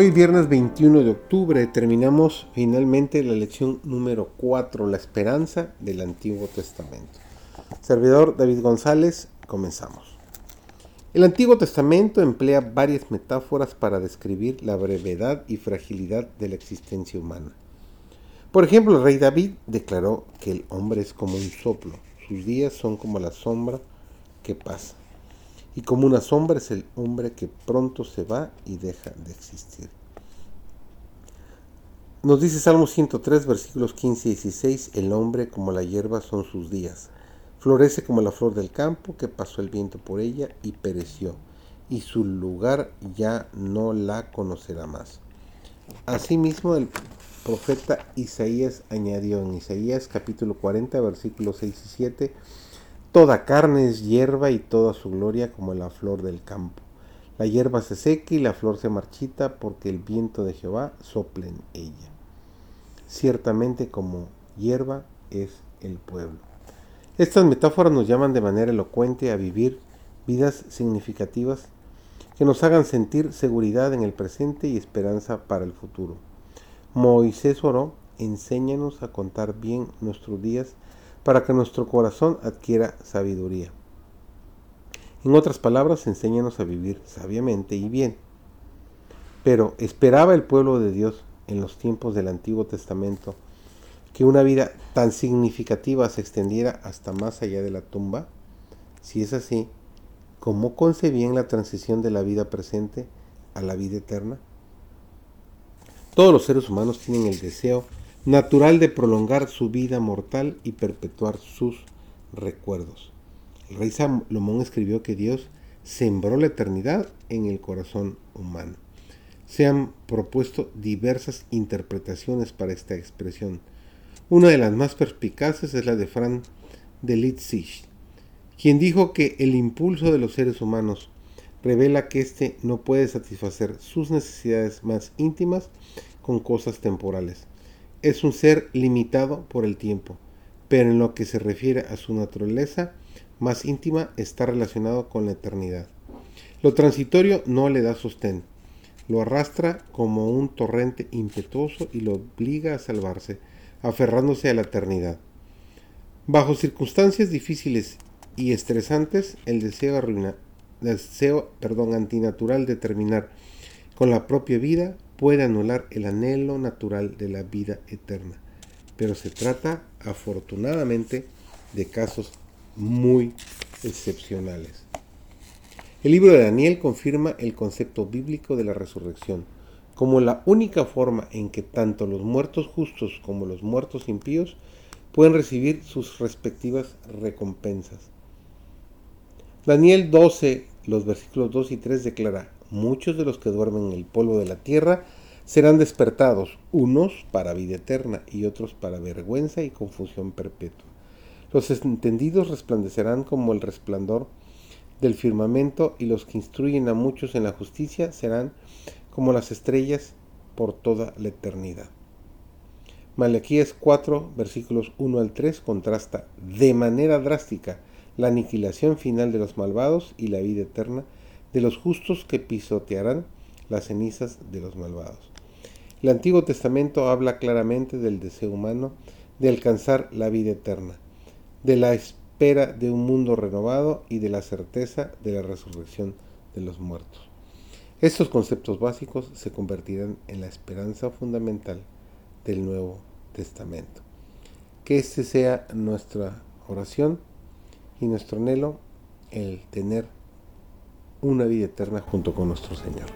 Hoy viernes 21 de octubre terminamos finalmente la lección número 4, la esperanza del Antiguo Testamento. Servidor David González, comenzamos. El Antiguo Testamento emplea varias metáforas para describir la brevedad y fragilidad de la existencia humana. Por ejemplo, el rey David declaró que el hombre es como un soplo, sus días son como la sombra que pasa y como una sombra es el hombre que pronto se va y deja de existir. Nos dice Salmo 103, versículos 15 y 16, el hombre como la hierba son sus días, florece como la flor del campo que pasó el viento por ella y pereció, y su lugar ya no la conocerá más. Asimismo, el profeta Isaías añadió en Isaías capítulo 40, versículos 6 y 7, Toda carne es hierba y toda su gloria como la flor del campo. La hierba se seca y la flor se marchita porque el viento de Jehová sopla en ella. Ciertamente como hierba es el pueblo. Estas metáforas nos llaman de manera elocuente a vivir vidas significativas que nos hagan sentir seguridad en el presente y esperanza para el futuro. Moisés oró, enséñanos a contar bien nuestros días para que nuestro corazón adquiera sabiduría. En otras palabras, enséñanos a vivir sabiamente y bien. Pero esperaba el pueblo de Dios en los tiempos del Antiguo Testamento que una vida tan significativa se extendiera hasta más allá de la tumba? Si es así, ¿cómo concebían la transición de la vida presente a la vida eterna? Todos los seres humanos tienen el deseo natural de prolongar su vida mortal y perpetuar sus recuerdos. El rey Salomón escribió que Dios sembró la eternidad en el corazón humano. Se han propuesto diversas interpretaciones para esta expresión. Una de las más perspicaces es la de Fran de Litzig, quien dijo que el impulso de los seres humanos revela que éste no puede satisfacer sus necesidades más íntimas con cosas temporales es un ser limitado por el tiempo, pero en lo que se refiere a su naturaleza más íntima está relacionado con la eternidad. Lo transitorio no le da sostén, lo arrastra como un torrente impetuoso y lo obliga a salvarse, aferrándose a la eternidad. Bajo circunstancias difíciles y estresantes, el deseo, el deseo perdón, antinatural de terminar con la propia vida puede anular el anhelo natural de la vida eterna, pero se trata afortunadamente de casos muy excepcionales. El libro de Daniel confirma el concepto bíblico de la resurrección como la única forma en que tanto los muertos justos como los muertos impíos pueden recibir sus respectivas recompensas. Daniel 12, los versículos 2 y 3 declara, muchos de los que duermen en el polvo de la tierra serán despertados, unos para vida eterna y otros para vergüenza y confusión perpetua. Los entendidos resplandecerán como el resplandor del firmamento y los que instruyen a muchos en la justicia serán como las estrellas por toda la eternidad. Malaquías 4, versículos 1 al 3 contrasta de manera drástica la aniquilación final de los malvados y la vida eterna de los justos que pisotearán las cenizas de los malvados. El Antiguo Testamento habla claramente del deseo humano de alcanzar la vida eterna, de la espera de un mundo renovado y de la certeza de la resurrección de los muertos. Estos conceptos básicos se convertirán en la esperanza fundamental del Nuevo Testamento. Que este sea nuestra oración y nuestro anhelo, el tener una vida eterna junto con nuestro Señor.